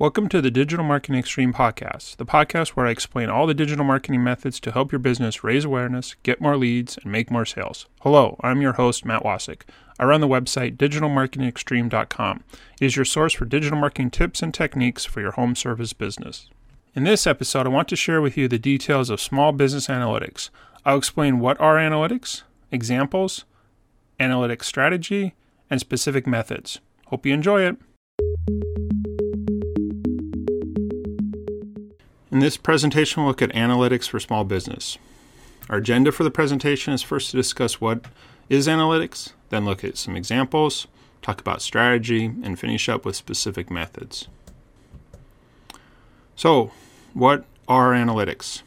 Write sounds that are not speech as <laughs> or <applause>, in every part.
Welcome to the Digital Marketing Extreme podcast, the podcast where I explain all the digital marketing methods to help your business raise awareness, get more leads, and make more sales. Hello, I'm your host, Matt Wasick. I run the website digitalmarketingextreme.com. It is your source for digital marketing tips and techniques for your home service business. In this episode, I want to share with you the details of small business analytics. I'll explain what are analytics, examples, analytics strategy, and specific methods. Hope you enjoy it. In this presentation, we'll look at analytics for small business. Our agenda for the presentation is first to discuss what is analytics, then look at some examples, talk about strategy, and finish up with specific methods. So, what are analytics?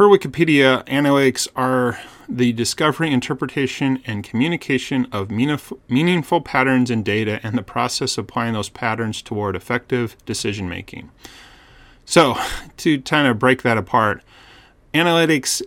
Per Wikipedia, analytics are the discovery, interpretation, and communication of meaningful patterns in data and the process of applying those patterns toward effective decision making. So, to kind of break that apart, analytics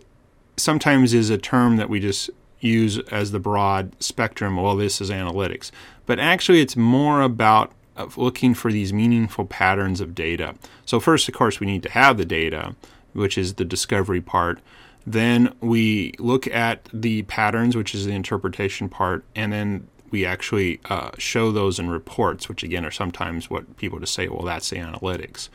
sometimes is a term that we just use as the broad spectrum. Well, this is analytics. But actually, it's more about uh, looking for these meaningful patterns of data. So, first, of course, we need to have the data, which is the discovery part. Then we look at the patterns, which is the interpretation part, and then we actually uh, show those in reports, which again are sometimes what people just say, well, that's the analytics.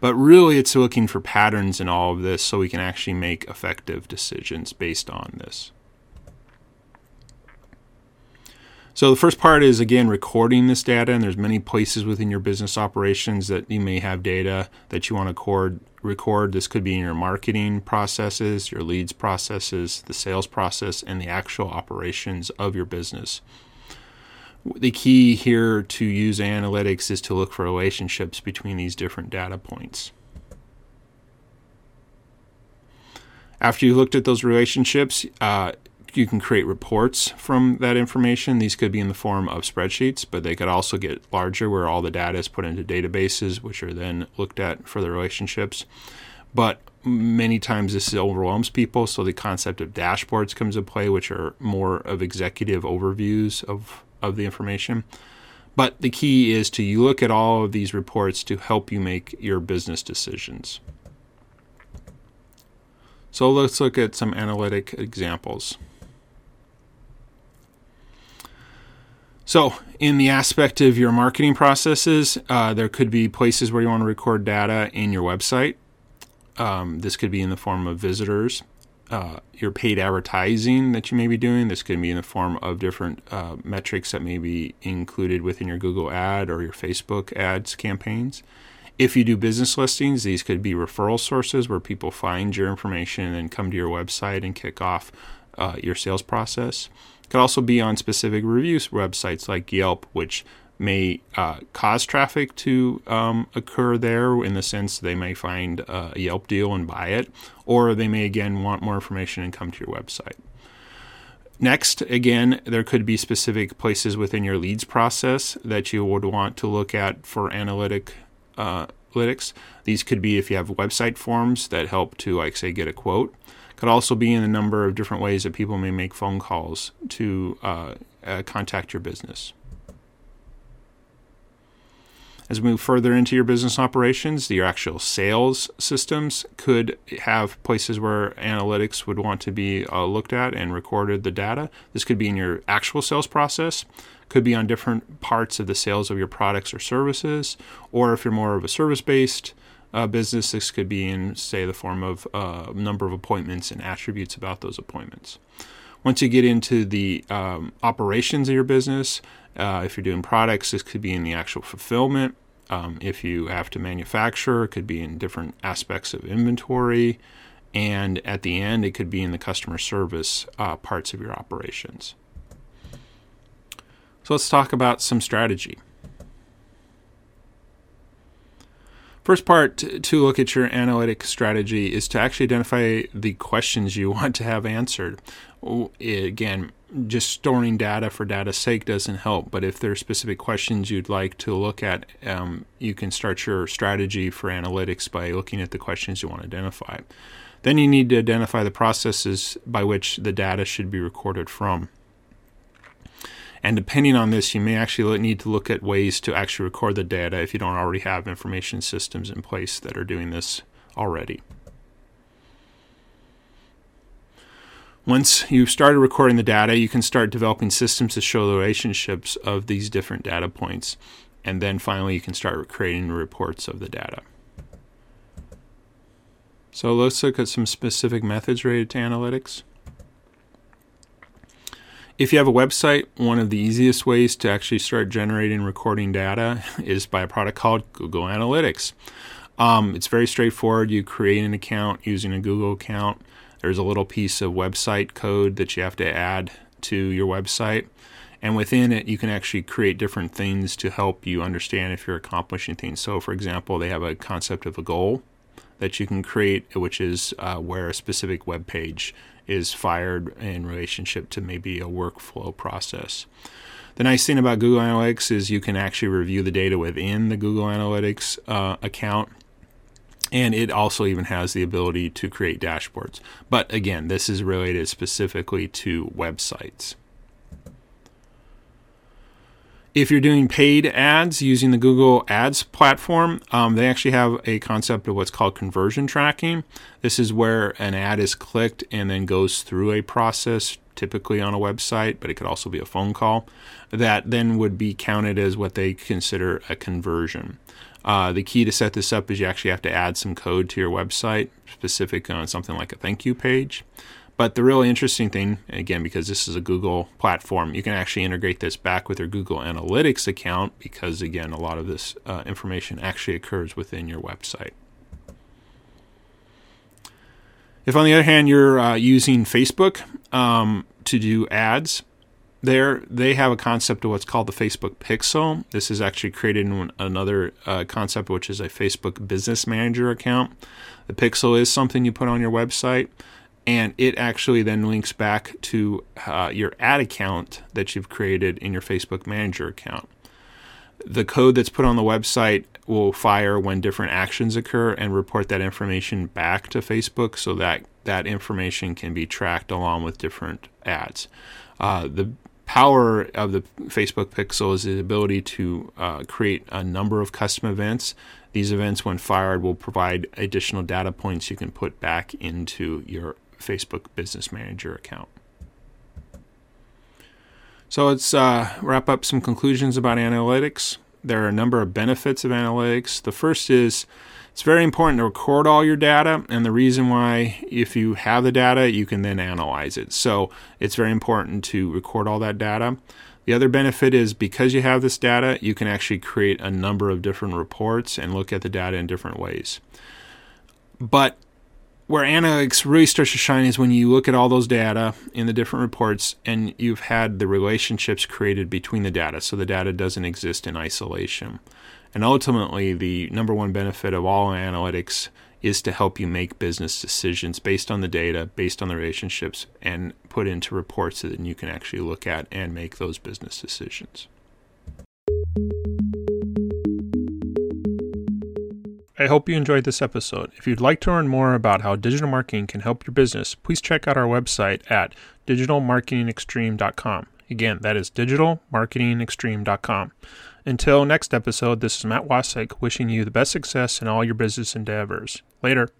But really, it's looking for patterns in all of this so we can actually make effective decisions based on this. So the first part is again recording this data, and there's many places within your business operations that you may have data that you want to record. Record. This could be in your marketing processes, your leads processes, the sales process, and the actual operations of your business. The key here to use analytics is to look for relationships between these different data points. After you looked at those relationships, uh, you can create reports from that information. These could be in the form of spreadsheets, but they could also get larger where all the data is put into databases, which are then looked at for the relationships. But many times this overwhelms people, so the concept of dashboards comes into play, which are more of executive overviews of, of the information. But the key is to you look at all of these reports to help you make your business decisions. So let's look at some analytic examples. So, in the aspect of your marketing processes, uh, there could be places where you want to record data in your website. Um, this could be in the form of visitors. Uh, your paid advertising that you may be doing. This could be in the form of different uh, metrics that may be included within your Google ad or your Facebook ads campaigns. If you do business listings, these could be referral sources where people find your information and then come to your website and kick off uh, your sales process could also be on specific reviews websites like Yelp, which may uh, cause traffic to um, occur there in the sense they may find a Yelp deal and buy it, or they may again want more information and come to your website. Next, again, there could be specific places within your leads process that you would want to look at for analytic uh, analytics. These could be if you have website forms that help to, like, say, get a quote could also be in a number of different ways that people may make phone calls to uh, uh, contact your business. As we move further into your business operations, your actual sales systems could have places where analytics would want to be uh, looked at and recorded the data. This could be in your actual sales process, could be on different parts of the sales of your products or services, or if you're more of a service based uh, business. This could be in, say, the form of a uh, number of appointments and attributes about those appointments. Once you get into the um, operations of your business, uh, if you're doing products, this could be in the actual fulfillment. Um, if you have to manufacture, it could be in different aspects of inventory. And at the end, it could be in the customer service uh, parts of your operations. So let's talk about some strategy. First part to look at your analytic strategy is to actually identify the questions you <laughs> want to have answered. Again, just storing data for data's sake doesn't help, but if there are specific questions you'd like to look at, um, you can start your strategy for analytics by looking at the questions you want to identify. Then you need to identify the processes by which the data should be recorded from. And depending on this, you may actually need to look at ways to actually record the data if you don't already have information systems in place that are doing this already. Once you've started recording the data, you can start developing systems to show the relationships of these different data points. And then finally, you can start creating reports of the data. So let's look at some specific methods related to analytics. If you have a website, one of the easiest ways to actually start generating recording data <laughs> is by a product called Google Analytics. Um, it's very straightforward. You create an account using a Google account. There's a little piece of website code that you have to add to your website. And within it, you can actually create different things to help you understand if you're accomplishing things. So, for example, they have a concept of a goal that you can create, which is uh, where a specific web page is fired in relationship to maybe a workflow process. The nice thing about Google Analytics is you can actually review the data within the Google Analytics uh, account and it also even has the ability to create dashboards. But again, this is related specifically to websites. If you're doing paid ads using the Google Ads platform, um, they actually have a concept of what's called conversion tracking. This is where an ad is clicked and then goes through a process, typically on a website, but it could also be a phone call, that then would be counted as what they consider a conversion. Uh, the key to set this up is you actually have to add some code to your website, specific on something like a thank you page. But the really interesting thing, again, because this is a Google platform, you can actually integrate this back with your Google Analytics account because, again, a lot of this uh, information actually occurs within your website. If, on the other hand, you're uh, using Facebook um, to do ads, there they have a concept of what's called the Facebook Pixel. This is actually created in another uh, concept, which is a Facebook Business Manager account. The Pixel is something you put on your website, and it actually then links back to uh, your ad account that you've created in your Facebook Manager account. The code that's put on the website will fire when different actions occur and report that information back to Facebook so that that information can be tracked along with different ads. Uh, the power of the Facebook Pixel is the ability to uh, create a number of custom events. These events, when fired, will provide additional data points you can put back into your Facebook Business Manager account. So let's uh, wrap up some conclusions about analytics. There are a number of benefits of analytics. The first is it's very important to record all your data, and the reason why, if you have the data, you can then analyze it. So it's very important to record all that data. The other benefit is because you have this data, you can actually create a number of different reports and look at the data in different ways. But where analytics really starts to shine is when you look at all those data in the different reports and you've had the relationships created between the data, so the data doesn't exist in isolation. And ultimately, the number one benefit of all analytics is to help you make business decisions based on the data, based on the relationships, and put into reports that you can actually look at and make those business decisions. I hope you enjoyed this episode. If you'd like to learn more about how digital marketing can help your business, please check out our website at digitalmarketingextreme.com. Again, that is digitalmarketingextreme.com. Until next episode, this is Matt Wasik wishing you the best success in all your business endeavors. Later.